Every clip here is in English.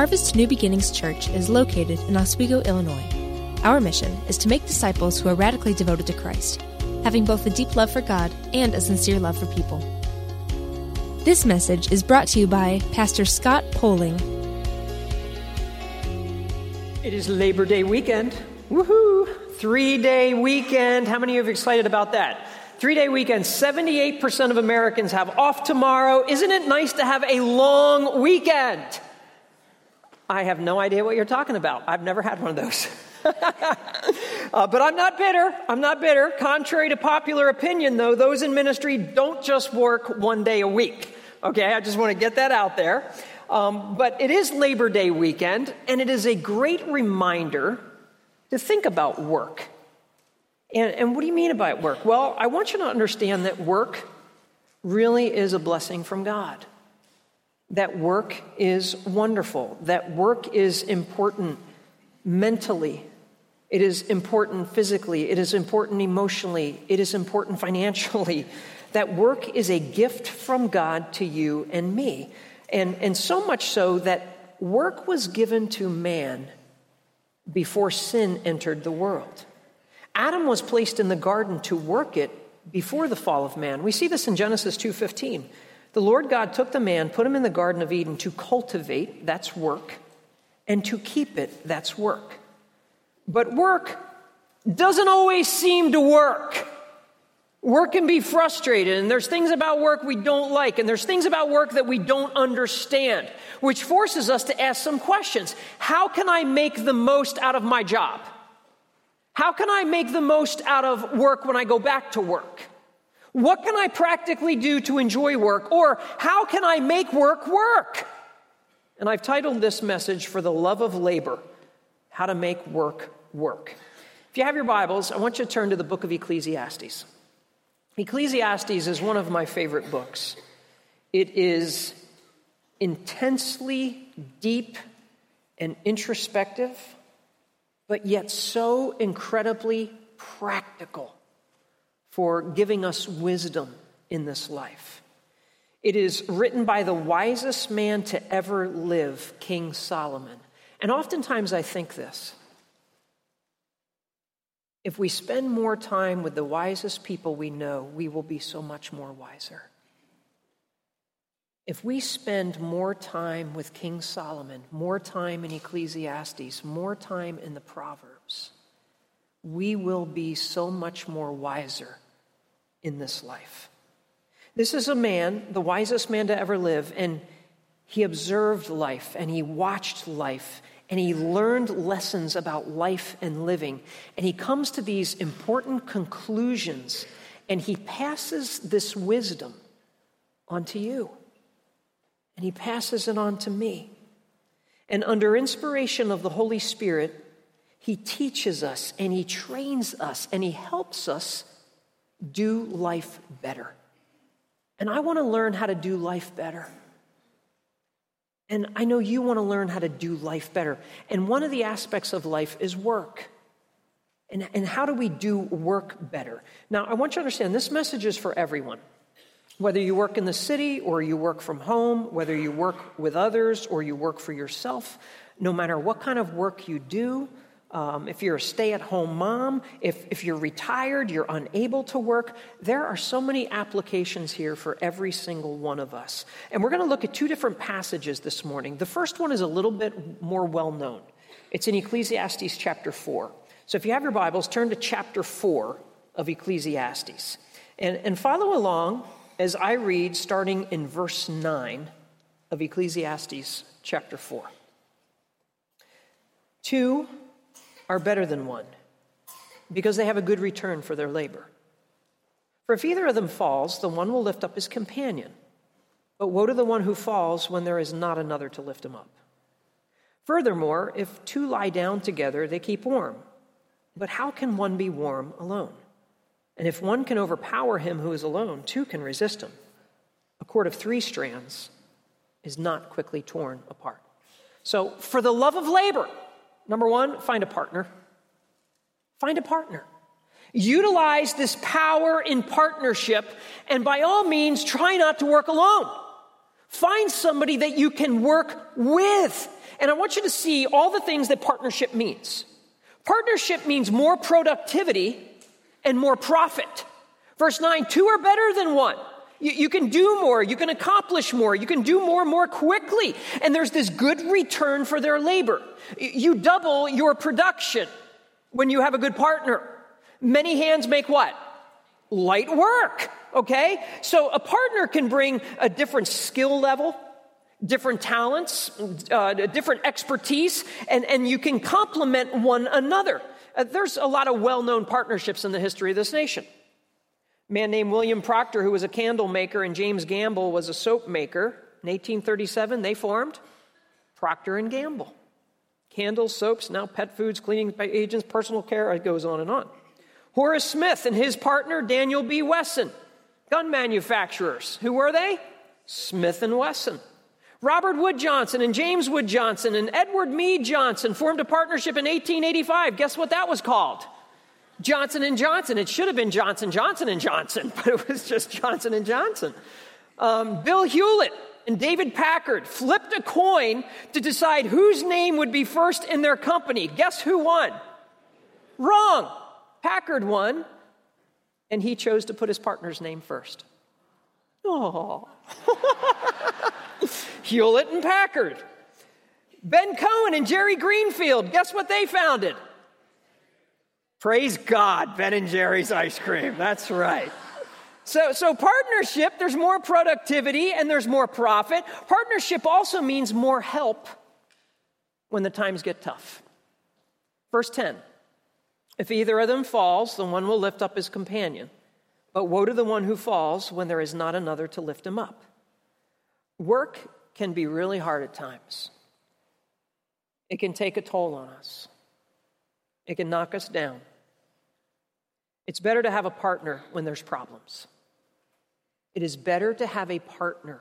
Harvest New Beginnings Church is located in Oswego, Illinois. Our mission is to make disciples who are radically devoted to Christ, having both a deep love for God and a sincere love for people. This message is brought to you by Pastor Scott Poling. It is Labor Day weekend. Woohoo! Three day weekend. How many of you are excited about that? Three day weekend. 78% of Americans have off tomorrow. Isn't it nice to have a long weekend? I have no idea what you're talking about. I've never had one of those. uh, but I'm not bitter. I'm not bitter. Contrary to popular opinion, though, those in ministry don't just work one day a week. Okay, I just want to get that out there. Um, but it is Labor Day weekend, and it is a great reminder to think about work. And, and what do you mean about work? Well, I want you to understand that work really is a blessing from God that work is wonderful, that work is important mentally, it is important physically, it is important emotionally, it is important financially. That work is a gift from God to you and me. And, and so much so that work was given to man before sin entered the world. Adam was placed in the garden to work it before the fall of man. We see this in Genesis 2:15. The Lord God took the man, put him in the Garden of Eden to cultivate, that's work, and to keep it, that's work. But work doesn't always seem to work. Work can be frustrated, and there's things about work we don't like, and there's things about work that we don't understand, which forces us to ask some questions. How can I make the most out of my job? How can I make the most out of work when I go back to work? What can I practically do to enjoy work? Or how can I make work work? And I've titled this message, For the Love of Labor How to Make Work Work. If you have your Bibles, I want you to turn to the book of Ecclesiastes. Ecclesiastes is one of my favorite books. It is intensely deep and introspective, but yet so incredibly practical for giving us wisdom in this life. It is written by the wisest man to ever live, King Solomon. And oftentimes I think this if we spend more time with the wisest people we know, we will be so much more wiser. If we spend more time with King Solomon, more time in Ecclesiastes, more time in the Proverbs, we will be so much more wiser in this life. This is a man, the wisest man to ever live, and he observed life and he watched life and he learned lessons about life and living. And he comes to these important conclusions and he passes this wisdom onto you. And he passes it on to me. And under inspiration of the Holy Spirit, he teaches us and he trains us and he helps us do life better. And I want to learn how to do life better. And I know you want to learn how to do life better. And one of the aspects of life is work. And, and how do we do work better? Now, I want you to understand this message is for everyone. Whether you work in the city or you work from home, whether you work with others or you work for yourself, no matter what kind of work you do, um, if you're a stay at home mom, if, if you're retired, you're unable to work, there are so many applications here for every single one of us. And we're going to look at two different passages this morning. The first one is a little bit more well known, it's in Ecclesiastes chapter 4. So if you have your Bibles, turn to chapter 4 of Ecclesiastes and, and follow along as I read starting in verse 9 of Ecclesiastes chapter 4. Two are better than one because they have a good return for their labor. For if either of them falls, the one will lift up his companion. But woe to the one who falls when there is not another to lift him up. Furthermore, if two lie down together, they keep warm. But how can one be warm alone? And if one can overpower him who is alone, two can resist him. A cord of three strands is not quickly torn apart. So, for the love of labor, Number one, find a partner. Find a partner. Utilize this power in partnership, and by all means, try not to work alone. Find somebody that you can work with. And I want you to see all the things that partnership means. Partnership means more productivity and more profit. Verse 9 two are better than one. You, you, can do more, you can accomplish more, you can do more more quickly. And there's this good return for their labor. You double your production when you have a good partner. Many hands make what? Light work, okay? So a partner can bring a different skill level, different talents, uh, different expertise, and, and you can complement one another. Uh, there's a lot of well known partnerships in the history of this nation. Man named William Procter, who was a candle maker, and James Gamble was a soap maker. In 1837, they formed Procter and Gamble. Candles, soaps, now pet foods, cleaning agents, personal care, it goes on and on. Horace Smith and his partner, Daniel B. Wesson, gun manufacturers. Who were they? Smith and Wesson. Robert Wood Johnson and James Wood Johnson and Edward Mead Johnson formed a partnership in 1885. Guess what that was called? Johnson and Johnson. It should have been Johnson Johnson and Johnson, but it was just Johnson and Johnson. Um, Bill Hewlett and David Packard flipped a coin to decide whose name would be first in their company. Guess who won? Wrong. Packard won, and he chose to put his partner's name first. Oh. Hewlett and Packard. Ben Cohen and Jerry Greenfield, guess what they founded? Praise God, Ben and Jerry's ice cream. That's right. So, so partnership, there's more productivity and there's more profit. Partnership also means more help when the times get tough. Verse 10 If either of them falls, the one will lift up his companion. But woe to the one who falls when there is not another to lift him up. Work can be really hard at times. It can take a toll on us, it can knock us down. It's better to have a partner when there's problems. It is better to have a partner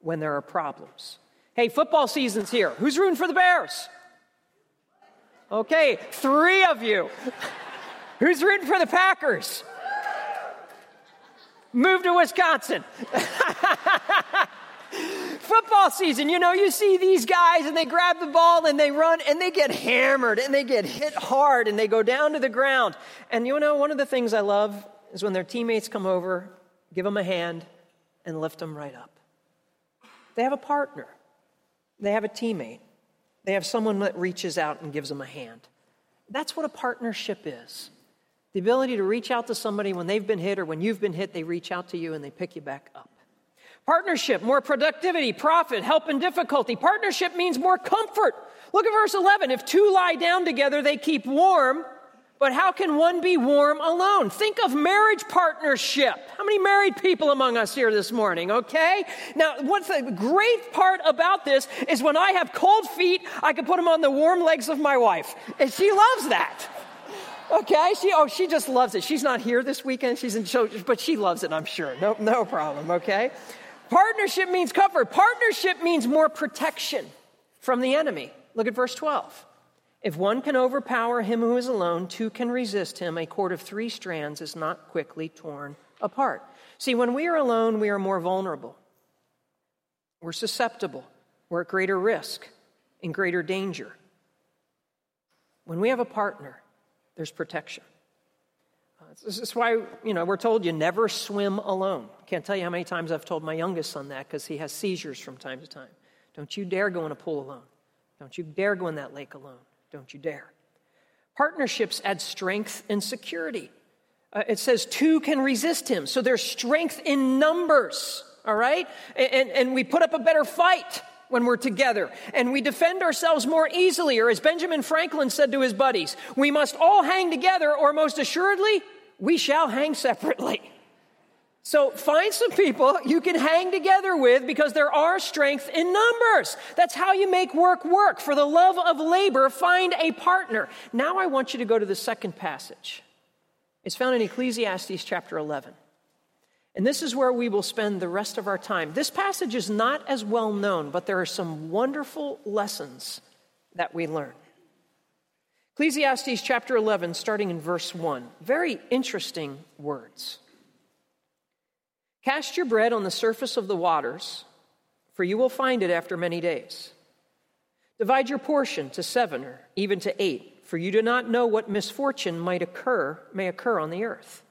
when there are problems. Hey, football season's here. Who's rooting for the Bears? Okay, three of you. Who's rooting for the Packers? Move to Wisconsin. football season, you know, you see these guys and they grab the ball and they run and they get hammered and they get hit hard and they go down to the ground. And you know, one of the things I love is when their teammates come over, give them a hand, and lift them right up. They have a partner, they have a teammate, they have someone that reaches out and gives them a hand. That's what a partnership is. The ability to reach out to somebody when they've been hit or when you've been hit, they reach out to you and they pick you back up. Partnership, more productivity, profit, help in difficulty. Partnership means more comfort. Look at verse 11. If two lie down together, they keep warm. But how can one be warm alone? Think of marriage partnership. How many married people among us here this morning, okay? Now, what's the great part about this is when I have cold feet, I can put them on the warm legs of my wife. And she loves that. Okay, she oh she just loves it. She's not here this weekend. She's in show, but she loves it. I'm sure. No, no problem. Okay, Partnership means comfort. Partnership means more protection from the enemy. Look at verse 12. If one can overpower him who is alone, two can resist him. A cord of three strands is not quickly torn apart. See, when we are alone, we are more vulnerable. We're susceptible. We're at greater risk, in greater danger. When we have a partner, there's protection. This is why, you know, we're told you never swim alone. Can't tell you how many times I've told my youngest son that because he has seizures from time to time. Don't you dare go in a pool alone. Don't you dare go in that lake alone. Don't you dare. Partnerships add strength and security. Uh, it says two can resist him. So there's strength in numbers, all right? And, and we put up a better fight when we're together, and we defend ourselves more easily. Or as Benjamin Franklin said to his buddies, we must all hang together, or most assuredly, we shall hang separately. So find some people you can hang together with because there are strength in numbers. That's how you make work work. For the love of labor, find a partner. Now I want you to go to the second passage. It's found in Ecclesiastes chapter 11. And this is where we will spend the rest of our time. This passage is not as well known, but there are some wonderful lessons that we learn. Ecclesiastes chapter 11, starting in verse 1. Very interesting words. Cast your bread on the surface of the waters, for you will find it after many days. Divide your portion to seven or even to eight, for you do not know what misfortune might occur, may occur on the earth.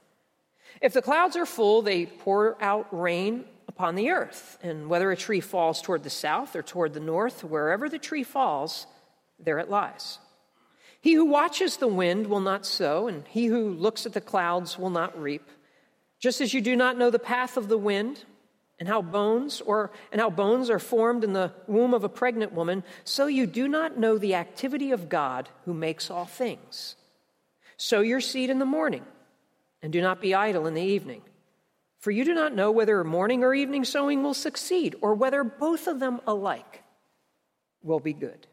If the clouds are full, they pour out rain upon the earth. And whether a tree falls toward the south or toward the north, wherever the tree falls, there it lies. He who watches the wind will not sow, and he who looks at the clouds will not reap. Just as you do not know the path of the wind, and how bones or and how bones are formed in the womb of a pregnant woman, so you do not know the activity of God who makes all things. Sow your seed in the morning, and do not be idle in the evening. For you do not know whether morning or evening sowing will succeed, or whether both of them alike will be good.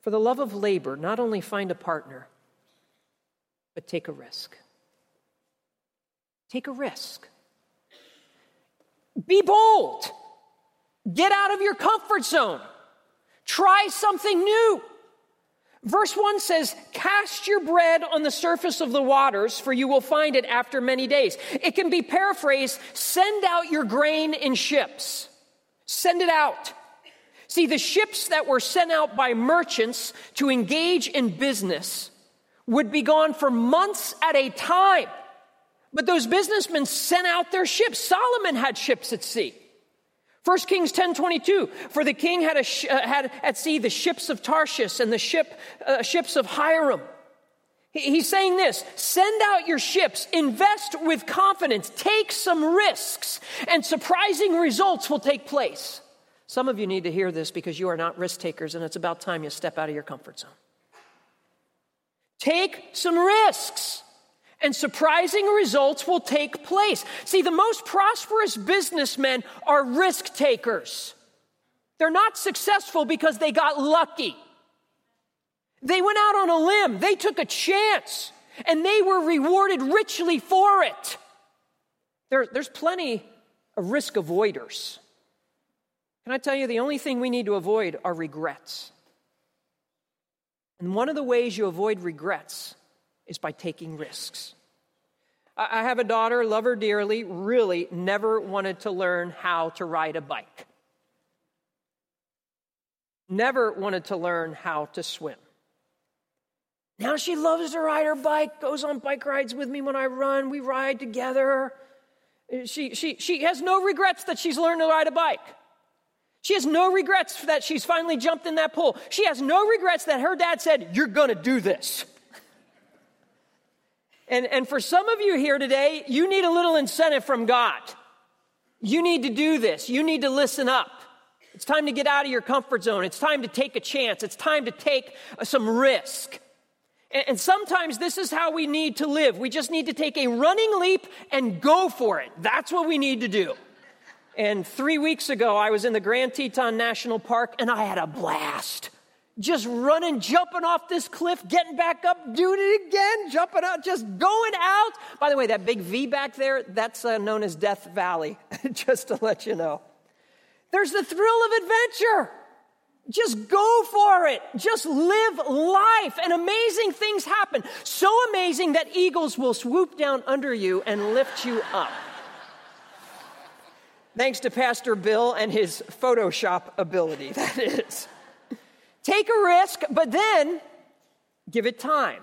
For the love of labor, not only find a partner, but take a risk. Take a risk. Be bold. Get out of your comfort zone. Try something new. Verse 1 says, Cast your bread on the surface of the waters, for you will find it after many days. It can be paraphrased send out your grain in ships. Send it out. See, the ships that were sent out by merchants to engage in business would be gone for months at a time. But those businessmen sent out their ships. Solomon had ships at sea. 1 Kings 10:22 for the king had, sh- uh, had at sea the ships of Tarshish and the ship uh, ships of Hiram. He, he's saying this, send out your ships, invest with confidence, take some risks and surprising results will take place. Some of you need to hear this because you are not risk takers and it's about time you step out of your comfort zone. Take some risks and surprising results will take place. See, the most prosperous businessmen are risk takers. They're not successful because they got lucky. They went out on a limb, they took a chance, and they were rewarded richly for it. There, there's plenty of risk avoiders. Can I tell you, the only thing we need to avoid are regrets. And one of the ways you avoid regrets is by taking risks. I have a daughter, love her dearly, really never wanted to learn how to ride a bike. Never wanted to learn how to swim. Now she loves to ride her bike, goes on bike rides with me when I run. We ride together. She, she, she has no regrets that she's learned to ride a bike. She has no regrets that she's finally jumped in that pool. She has no regrets that her dad said, You're going to do this. And, and for some of you here today, you need a little incentive from God. You need to do this. You need to listen up. It's time to get out of your comfort zone. It's time to take a chance. It's time to take uh, some risk. And, and sometimes this is how we need to live. We just need to take a running leap and go for it. That's what we need to do. And three weeks ago, I was in the Grand Teton National Park and I had a blast just running, jumping off this cliff, getting back up, doing it again, jumping out, just going out. By the way, that big V back there, that's uh, known as Death Valley, just to let you know. There's the thrill of adventure. Just go for it. Just live life, and amazing things happen. So amazing that eagles will swoop down under you and lift you up. Thanks to Pastor Bill and his Photoshop ability, that is. Take a risk, but then give it time.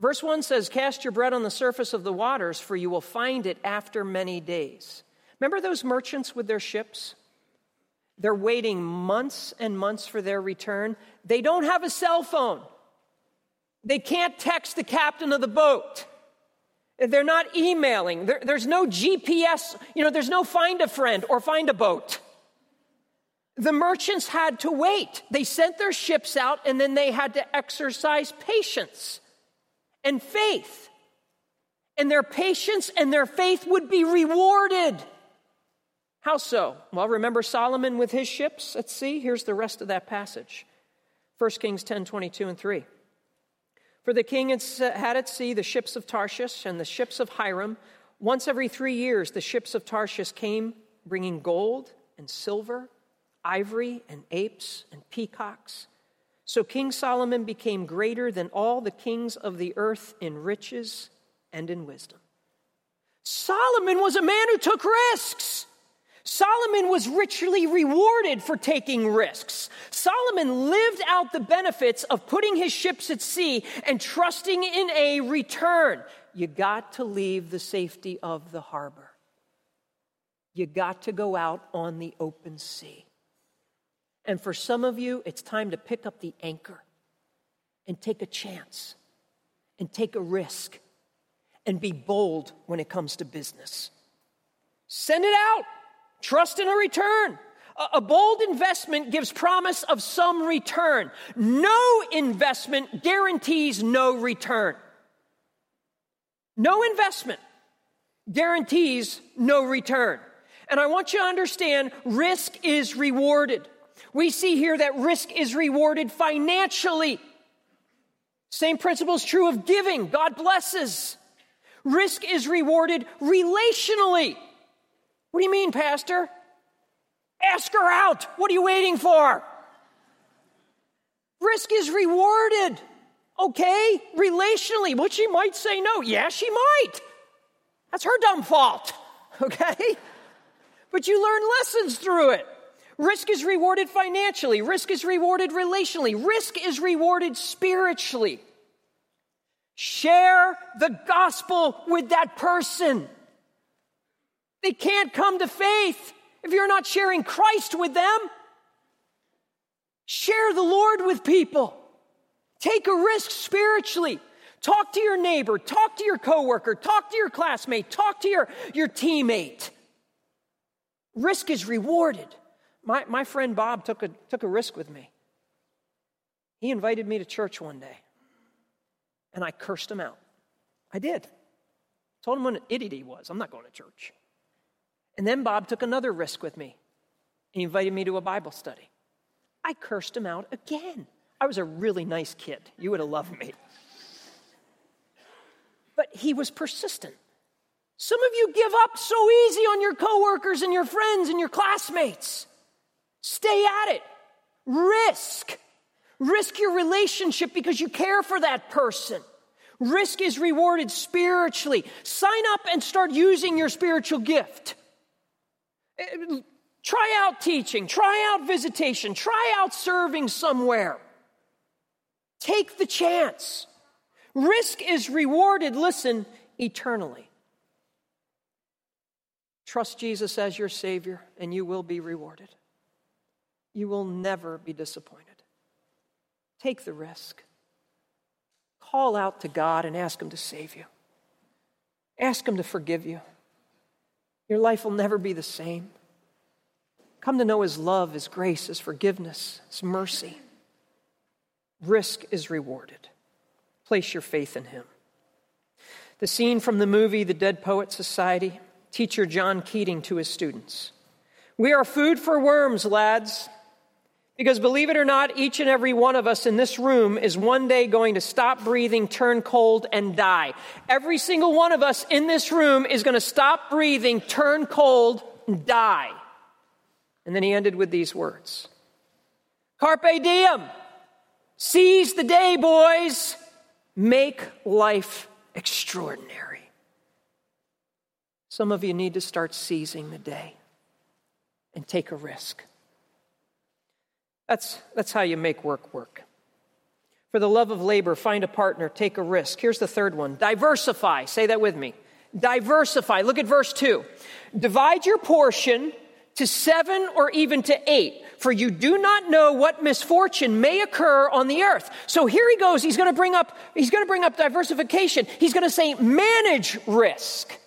Verse 1 says, Cast your bread on the surface of the waters, for you will find it after many days. Remember those merchants with their ships? They're waiting months and months for their return. They don't have a cell phone. They can't text the captain of the boat. They're not emailing. There, there's no GPS. You know, there's no find a friend or find a boat. The merchants had to wait. They sent their ships out and then they had to exercise patience and faith. And their patience and their faith would be rewarded. How so? Well, remember Solomon with his ships at sea? Here's the rest of that passage 1 Kings 10 22 and 3. For the king had at sea the ships of Tarshish and the ships of Hiram. Once every three years, the ships of Tarshish came bringing gold and silver ivory and apes and peacocks. So King Solomon became greater than all the kings of the earth in riches and in wisdom. Solomon was a man who took risks. Solomon was richly rewarded for taking risks. Solomon lived out the benefits of putting his ships at sea and trusting in a return. You got to leave the safety of the harbor. You got to go out on the open sea. And for some of you, it's time to pick up the anchor and take a chance and take a risk and be bold when it comes to business. Send it out. Trust in a return. A bold investment gives promise of some return. No investment guarantees no return. No investment guarantees no return. And I want you to understand risk is rewarded. We see here that risk is rewarded financially. Same principle is true of giving. God blesses. Risk is rewarded relationally. What do you mean, Pastor? Ask her out. What are you waiting for? Risk is rewarded. Okay, relationally. but she might say no. Yeah, she might. That's her dumb fault. Okay? But you learn lessons through it. Risk is rewarded financially, risk is rewarded relationally, risk is rewarded spiritually. Share the gospel with that person. They can't come to faith if you're not sharing Christ with them. Share the Lord with people. Take a risk spiritually. Talk to your neighbor, talk to your coworker, talk to your classmate, talk to your, your teammate. Risk is rewarded. My, my friend Bob took a, took a risk with me. He invited me to church one day, and I cursed him out. I did. Told him what an idiot he was. I'm not going to church. And then Bob took another risk with me. He invited me to a Bible study. I cursed him out again. I was a really nice kid. You would have loved me. But he was persistent. Some of you give up so easy on your coworkers and your friends and your classmates. Stay at it. Risk. Risk your relationship because you care for that person. Risk is rewarded spiritually. Sign up and start using your spiritual gift. Eh, try out teaching, try out visitation, try out serving somewhere. Take the chance. Risk is rewarded, listen, eternally. Trust Jesus as your Savior, and you will be rewarded. You will never be disappointed. Take the risk. Call out to God and ask Him to save you. Ask Him to forgive you. Your life will never be the same. Come to know His love, His grace, His forgiveness, His mercy. Risk is rewarded. Place your faith in Him. The scene from the movie The Dead Poet Society, teacher John Keating to his students. We are food for worms, lads. Because believe it or not, each and every one of us in this room is one day going to stop breathing, turn cold, and die. Every single one of us in this room is going to stop breathing, turn cold, and die. And then he ended with these words Carpe diem. Seize the day, boys. Make life extraordinary. Some of you need to start seizing the day and take a risk. That's, that's how you make work work. For the love of labor, find a partner, take a risk. Here's the third one diversify. Say that with me. Diversify. Look at verse 2. Divide your portion to seven or even to eight, for you do not know what misfortune may occur on the earth. So here he goes. He's going to bring up, he's going to bring up diversification. He's going to say manage risk.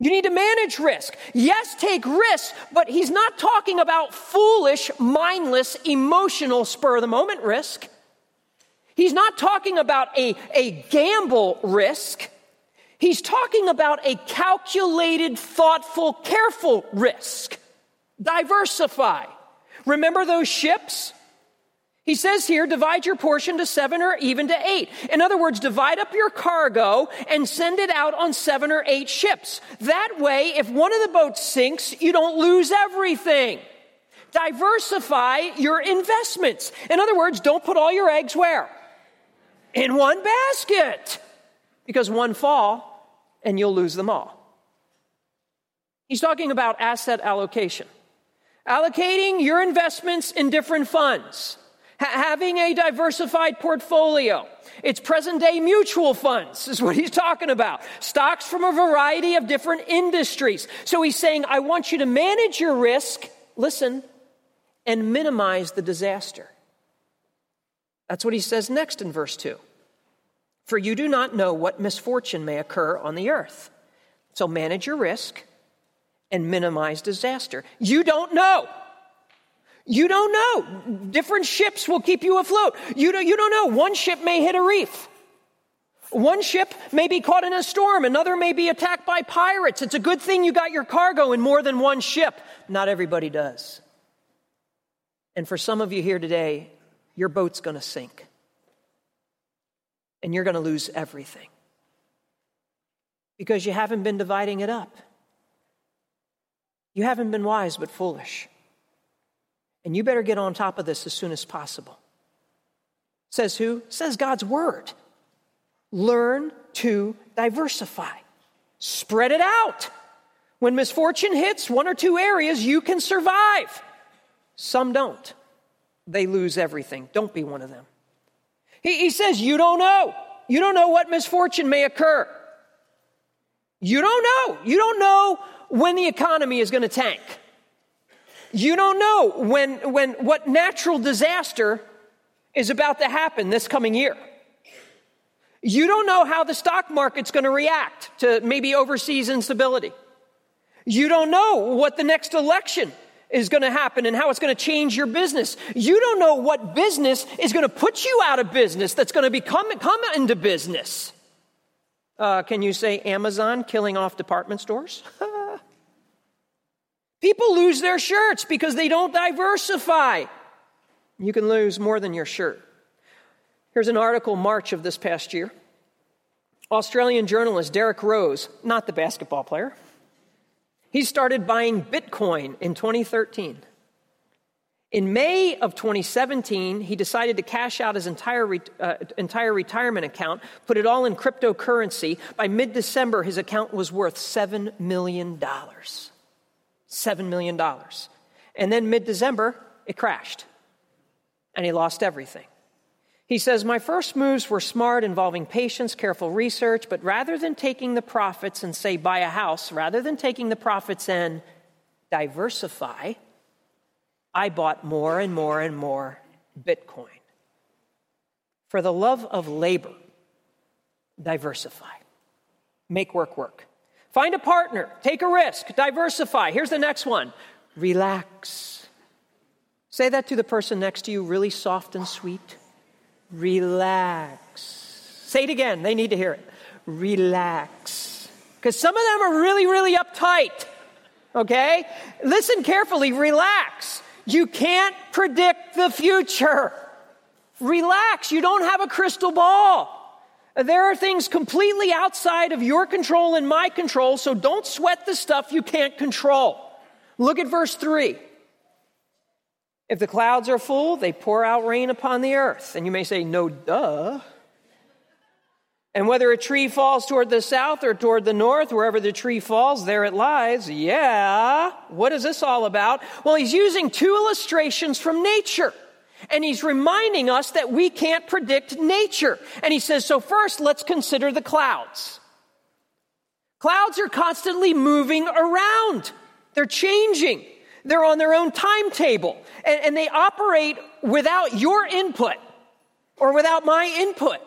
You need to manage risk. Yes, take risks, but he's not talking about foolish, mindless, emotional, spur of the moment risk. He's not talking about a, a gamble risk. He's talking about a calculated, thoughtful, careful risk. Diversify. Remember those ships? He says here, divide your portion to seven or even to eight. In other words, divide up your cargo and send it out on seven or eight ships. That way, if one of the boats sinks, you don't lose everything. Diversify your investments. In other words, don't put all your eggs where? In one basket. Because one fall and you'll lose them all. He's talking about asset allocation. Allocating your investments in different funds, having a diversified portfolio. It's present day mutual funds, is what he's talking about. Stocks from a variety of different industries. So he's saying, I want you to manage your risk, listen, and minimize the disaster. That's what he says next in verse 2. For you do not know what misfortune may occur on the earth. So manage your risk and minimize disaster. You don't know. You don't know. Different ships will keep you afloat. You don't, you don't know. One ship may hit a reef. One ship may be caught in a storm. Another may be attacked by pirates. It's a good thing you got your cargo in more than one ship. Not everybody does. And for some of you here today, your boat's going to sink. And you're going to lose everything. Because you haven't been dividing it up. You haven't been wise but foolish. And you better get on top of this as soon as possible. Says who? Says God's word. Learn to diversify, spread it out. When misfortune hits one or two areas, you can survive. Some don't. They lose everything. Don't be one of them. He, he says, You don't know. You don't know what misfortune may occur. You don't know. You don't know when the economy is going to tank. You don't know when, when what natural disaster is about to happen this coming year. You don't know how the stock market's going to react to maybe overseas instability. You don't know what the next election is going to happen and how it's going to change your business. You don't know what business is going to put you out of business that's going to become come into business. Uh, can you say Amazon killing off department stores? People lose their shirts because they don't diversify. You can lose more than your shirt. Here's an article, March of this past year. Australian journalist Derek Rose, not the basketball player, he started buying Bitcoin in 2013. In May of 2017, he decided to cash out his entire, re- uh, entire retirement account, put it all in cryptocurrency. By mid December, his account was worth $7 million. $7 million. And then mid December, it crashed and he lost everything. He says, My first moves were smart, involving patience, careful research, but rather than taking the profits and say buy a house, rather than taking the profits and diversify, I bought more and more and more Bitcoin. For the love of labor, diversify. Make work work. Find a partner, take a risk, diversify. Here's the next one relax. Say that to the person next to you, really soft and sweet. Relax. Say it again, they need to hear it. Relax. Because some of them are really, really uptight. Okay? Listen carefully, relax. You can't predict the future. Relax. You don't have a crystal ball. There are things completely outside of your control and my control, so don't sweat the stuff you can't control. Look at verse 3. If the clouds are full, they pour out rain upon the earth. And you may say, no, duh. And whether a tree falls toward the south or toward the north, wherever the tree falls, there it lies. Yeah. What is this all about? Well, he's using two illustrations from nature. And he's reminding us that we can't predict nature. And he says, so first, let's consider the clouds. Clouds are constantly moving around. They're changing. They're on their own timetable. And, and they operate without your input or without my input.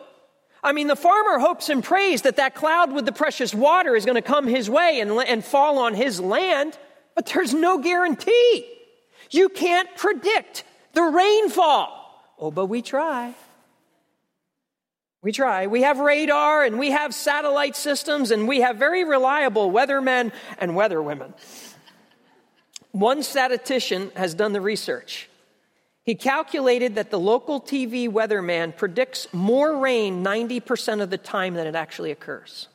I mean, the farmer hopes and prays that that cloud with the precious water is going to come his way and, and fall on his land, but there's no guarantee. You can't predict the rainfall. Oh, but we try. We try. We have radar and we have satellite systems and we have very reliable weathermen and weatherwomen. One statistician has done the research. He calculated that the local TV weatherman predicts more rain 90% of the time than it actually occurs.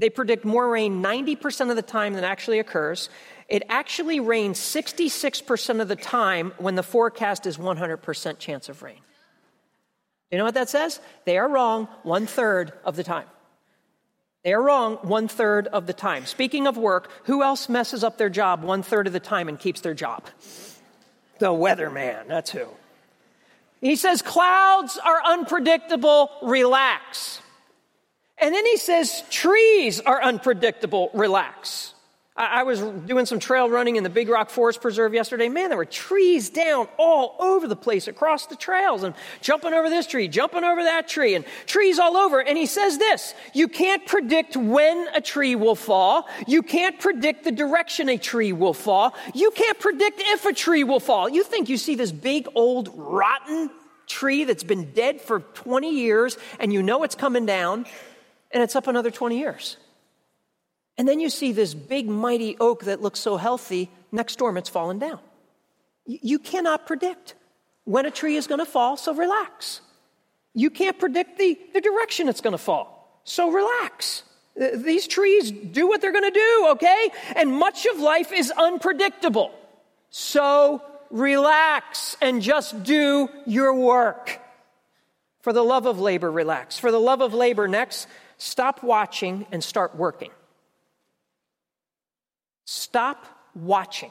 They predict more rain 90% of the time than actually occurs. It actually rains 66% of the time when the forecast is 100% chance of rain. You know what that says? They are wrong one third of the time. They are wrong one third of the time. Speaking of work, who else messes up their job one third of the time and keeps their job? The weatherman, that's who. He says, Clouds are unpredictable, relax. And then he says, Trees are unpredictable, relax. I, was doing some trail running in the Big Rock Forest Preserve yesterday. Man, there were trees down all over the place across the trails and jumping over this tree, jumping over that tree, and trees all over. And he says this You can't predict when a tree will fall. You can't predict the direction a tree will fall. You can't predict if a tree will fall. You think you see this big, old, rotten tree that's been dead for 20 years and you know it's coming down and it's up another 20 years. And then you see this big, mighty oak that looks so healthy, next storm it's fallen down. You cannot predict when a tree is going to fall, so relax. You can't predict the, the direction it's going to fall, so relax. These trees do what they're going to do, okay? And much of life is unpredictable. So relax and just do your work. For the love of labor, relax. For the love of labor, next, stop watching and start working. Stop watching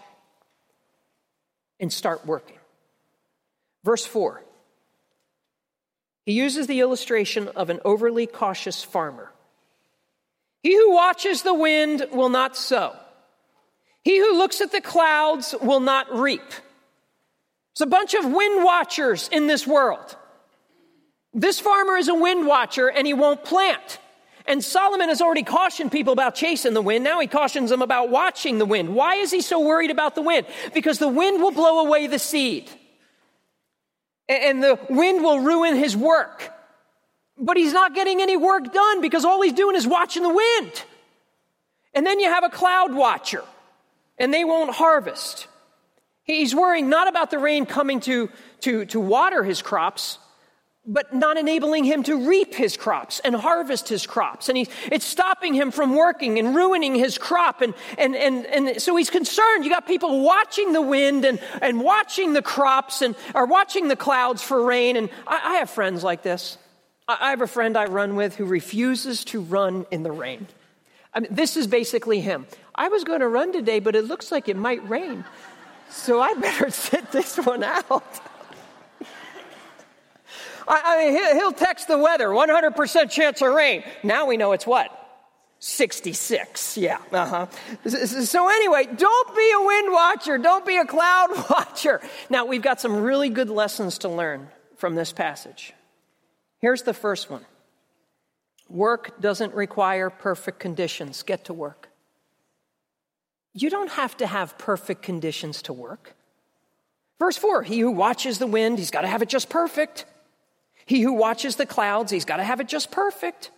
and start working. Verse 4. He uses the illustration of an overly cautious farmer. He who watches the wind will not sow. He who looks at the clouds will not reap. There's a bunch of wind watchers in this world. This farmer is a wind watcher and he won't plant. And Solomon has already cautioned people about chasing the wind. Now he cautions them about watching the wind. Why is he so worried about the wind? Because the wind will blow away the seed. And the wind will ruin his work. But he's not getting any work done because all he's doing is watching the wind. And then you have a cloud watcher, and they won't harvest. He's worrying not about the rain coming to, to, to water his crops, but not enabling him to reap his crops and harvest his crops. And he, it's stopping him from working and ruining his crop. And, and, and, and so he's concerned. You got people watching the wind and, and watching the crops and are watching the clouds for rain. And I, I have friends like this. I, I have a friend I run with who refuses to run in the rain. I mean, this is basically him. I was going to run today, but it looks like it might rain. So I better sit this one out. I, I mean, he'll text the weather 100% chance of rain. Now we know it's what? 66. Yeah. Uh huh. So, anyway, don't be a wind watcher. Don't be a cloud watcher. Now, we've got some really good lessons to learn from this passage. Here's the first one work doesn't require perfect conditions. Get to work. You don't have to have perfect conditions to work. Verse 4 He who watches the wind, he's got to have it just perfect. He who watches the clouds, he's got to have it just perfect.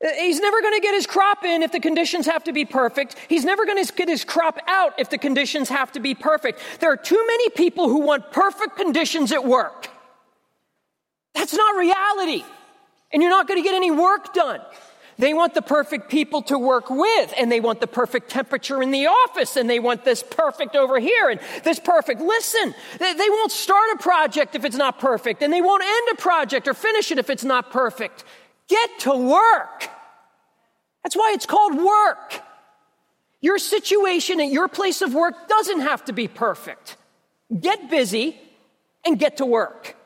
Uh, he's never going to get his crop in if the conditions have to be perfect. He's never going to get his crop out if the conditions have to be perfect. There are too many people who want perfect conditions at work. That's not reality. And you're not going to get any work done. They want the perfect people to work with, and they want the perfect temperature in the office, and they want this perfect over here and this perfect. Listen, they, won't start a project if it's not perfect, and they won't end a project or finish it if it's not perfect. Get to work. That's why it's called work. Your situation at your place of work doesn't have to be perfect. Get busy and get to work.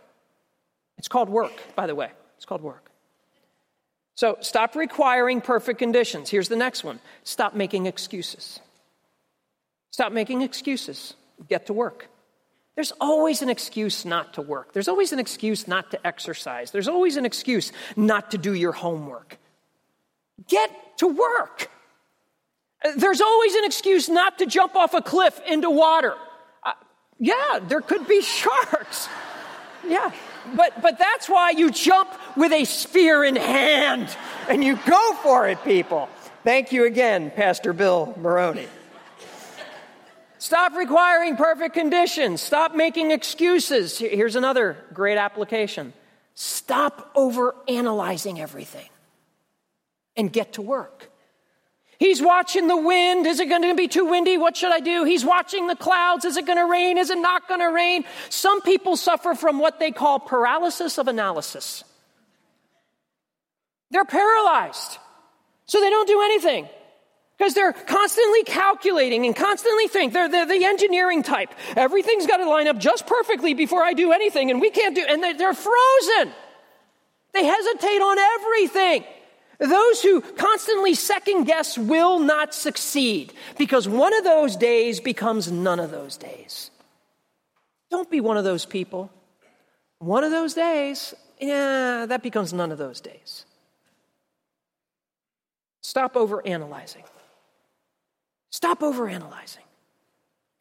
It's called work, by the way. It's called work. So stop requiring perfect conditions. Here's the next one stop making excuses. Stop making excuses. Get to work. There's always an excuse not to work. There's always an excuse not to exercise. There's always an excuse not to do your homework. Get to work. There's always an excuse not to jump off a cliff into water. Uh, yeah, there could be sharks. Yeah. But, but that's why you jump with a spear in hand and you go for it, people. Thank you again, Pastor Bill Maroney. Stop requiring perfect conditions. Stop making excuses. Here's another great application. Stop over analyzing everything and get to work. He's watching the wind. Is it going to be too windy? What should I do? He's watching the clouds. Is it going to rain? Is it not going to rain? Some people suffer from what they call paralysis of analysis. They're paralyzed. So they don't do anything. Because they're constantly calculating and constantly think. They're, they're the engineering type. Everything's got to line up just perfectly before I do anything, and we can't do, and they're frozen. They hesitate on everything. Those who constantly second guess will not succeed because one of those days becomes none of those days. Don't be one of those people. One of those days, yeah, that becomes none of those days. Stop over analyzing. Stop over analyzing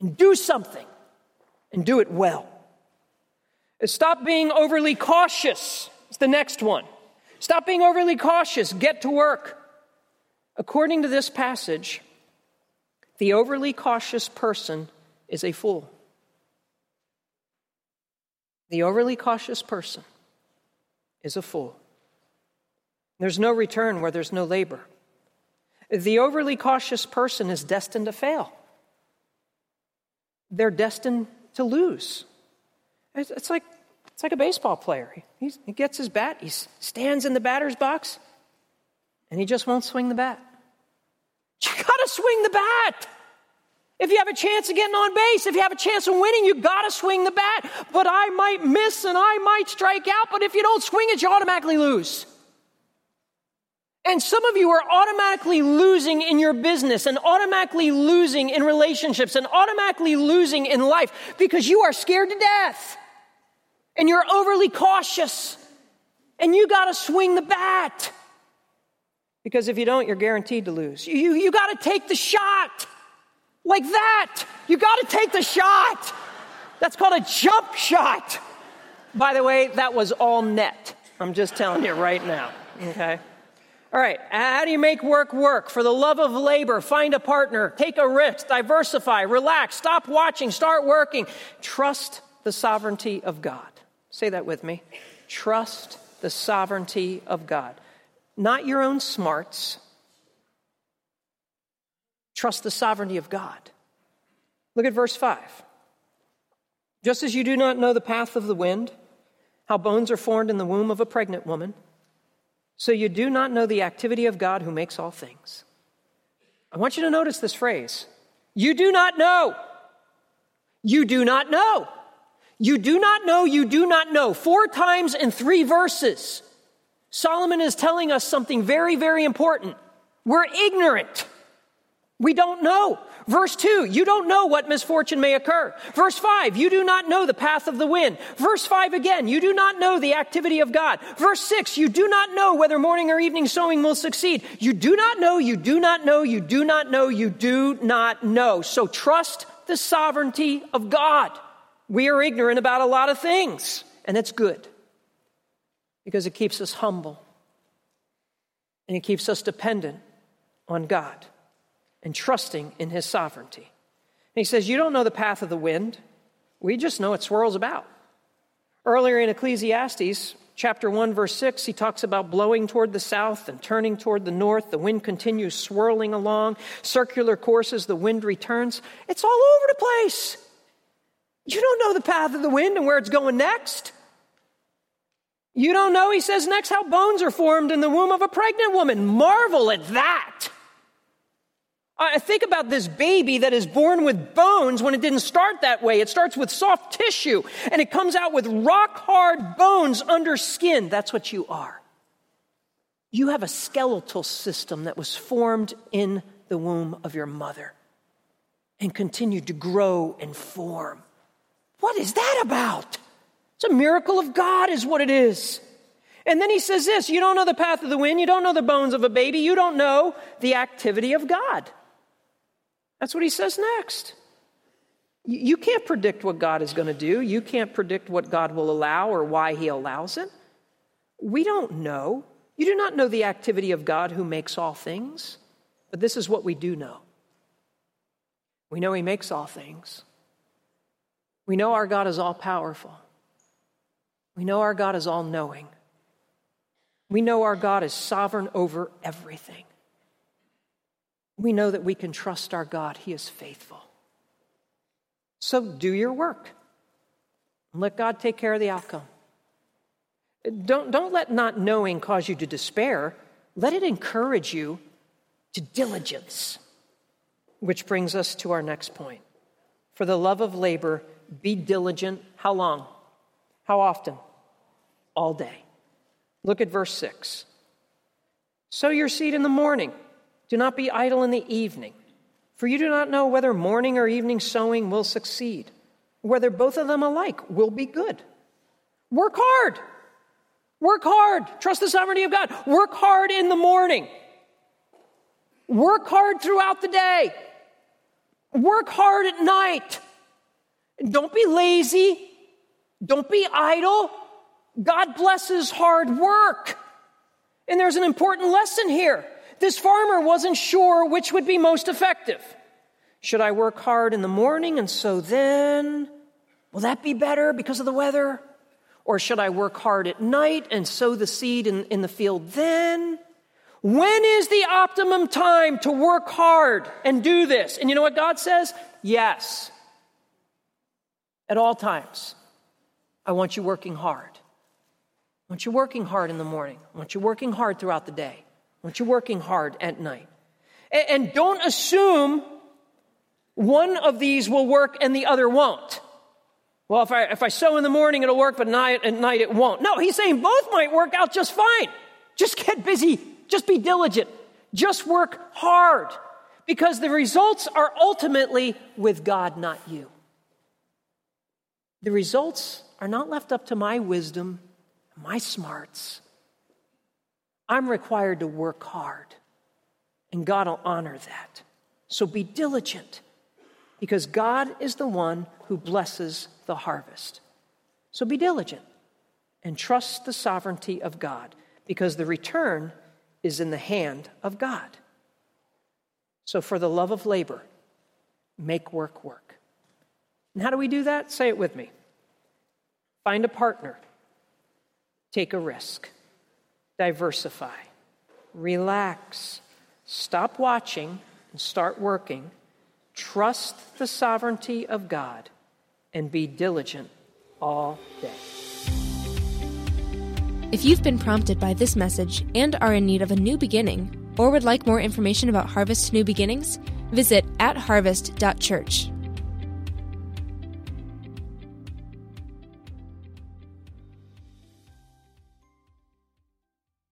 and do something and do it well. Stop being overly cautious. It's the next one. Stop being overly cautious. Get to work. According to this passage, the overly cautious person is a fool. The overly cautious person is a fool. There's no return where there's no labor. The overly cautious person is destined to fail. They're destined to lose. It's, like, it's like a baseball player. He, he gets his bat, he stands in the batter's box, and he just won't swing the bat. You gotta swing the bat. If you have a chance of getting on base, if you have a chance of winning, you gotta swing the bat. But I might miss and I might strike out, but if you don't swing it, you automatically lose. And some of you are automatically losing in your business and automatically losing in relationships and automatically losing in life because you are scared to death and you're overly cautious and you got to swing the bat. Because if you don't, you're guaranteed to lose. You, you, you got to take the shot like that. You got to take the shot. That's called a jump shot. By the way, that was all net. I'm just telling you right now, okay? All right, how do you make work work? For the love of labor, find a partner, take a risk, diversify, relax, stop watching, start working. Trust the sovereignty of God. Say that with me. Trust the sovereignty of God. Not your own smarts. Trust the sovereignty of God. Look at verse 5. Just as you do not know the path of the wind, how bones are formed in the womb of a pregnant woman, so you do not know the activity of God who makes all things. I want you to notice this phrase. You do not know. You do not know. You do not know, you do not know. Four times in three verses, Solomon is telling us something very, very important. We're ignorant. We don't know. Verse 2, you don't know what misfortune may occur. Verse 5, you do not know the path of the wind. Verse 5 again, you do not know the activity of God. Verse 6, you do not know whether morning or evening sowing will succeed. You do not know, you do not know, you do not know, you do not know. So trust the sovereignty of God. We are ignorant about a lot of things, and it's good because it keeps us humble and it keeps us dependent on God and trusting in his sovereignty. And he says, You don't know the path of the wind, we just know it swirls about. Earlier in Ecclesiastes, chapter 1, verse 6, he talks about blowing toward the south and turning toward the north. The wind continues swirling along, circular courses, the wind returns. It's all over the place. You don't know the path of the wind and where it's going next. You don't know, he says next, how bones are formed in the womb of a pregnant woman. Marvel at that. I think about this baby that is born with bones when it didn't start that way. It starts with soft tissue and it comes out with rock hard bones under skin. That's what you are. You have a skeletal system that was formed in the womb of your mother and continued to grow and form. What is that about? It's a miracle of God, is what it is. And then he says this you don't know the path of the wind, you don't know the bones of a baby, you don't know the activity of God. That's what he says next. You can't predict what God is going to do. You can't predict what God will allow or why he allows it. We don't know. You do not know the activity of God who makes all things. But this is what we do know we know he makes all things. We know our God is all powerful. We know our God is all knowing. We know our God is sovereign over everything we know that we can trust our God. He is faithful. So do your work and let God take care of the outcome. Don't, don't let not knowing cause you to despair. Let it encourage you to diligence. Which brings us to our next point. For the love of labor, be diligent. How long? How often? All day. Look at verse 6. Sow your seed in the morning. Do not be idle in the evening, for you do not know whether morning or evening sowing will succeed, whether both of them alike will be good. Work hard. Work hard. Trust the sovereignty of God. Work hard in the morning. Work hard throughout the day. Work hard at night. Don't be lazy. Don't be idle. God blesses hard work. And there's an important lesson here. This farmer wasn't sure which would be most effective. Should I work hard in the morning and sow then? Will that be better because of the weather? Or should I work hard at night and sow the seed in, in the field then? When is the optimum time to work hard and do this? And you know what God says? Yes. At all times. I want you working hard. I want you working hard in the morning. I want you working hard throughout the day. I want you working hard at night. And don't assume one of these will work and the other won't. Well, if I, if I sow in the morning, it'll work, but night, at night it won't. No, he's saying both might work out just fine. Just get busy. Just be diligent. Just work hard. Because the results are ultimately with God, not you. The results are not left up to my wisdom my smarts. I'm required to work hard, and God will honor that. So be diligent, because God is the one who blesses the harvest. So be diligent and trust the sovereignty of God, because the return is in the hand of God. So, for the love of labor, make work work. And how do we do that? Say it with me. Find a partner Take a risk. Diversify. Relax. Stop watching and start working. Trust the sovereignty of God and be diligent all day. If you've been prompted by this message and are in need of a new beginning, or would like more information about Harvest New Beginnings, visit at harvest.church.